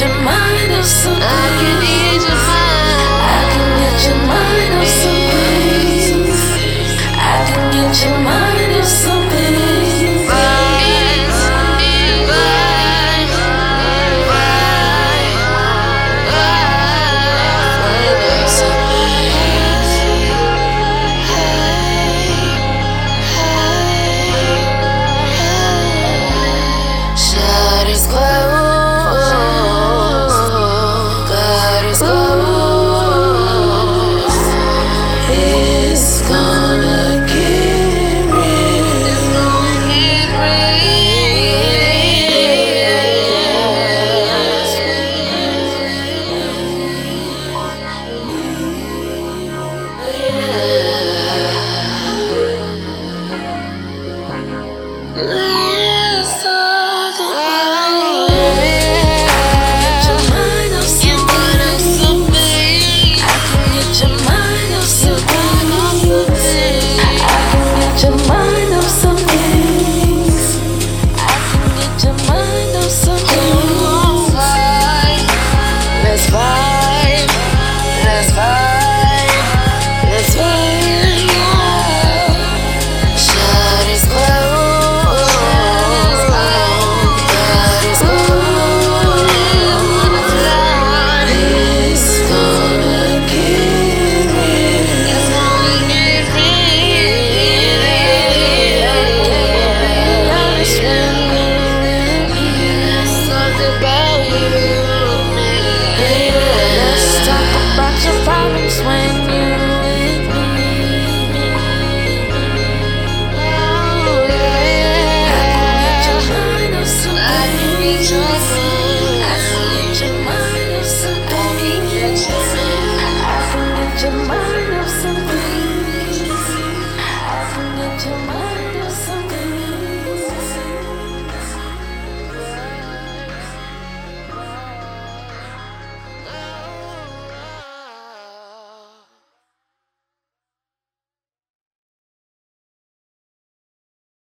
your mind off some I can ease your mind. I can get your mind off some things. I can get your mind Yeah.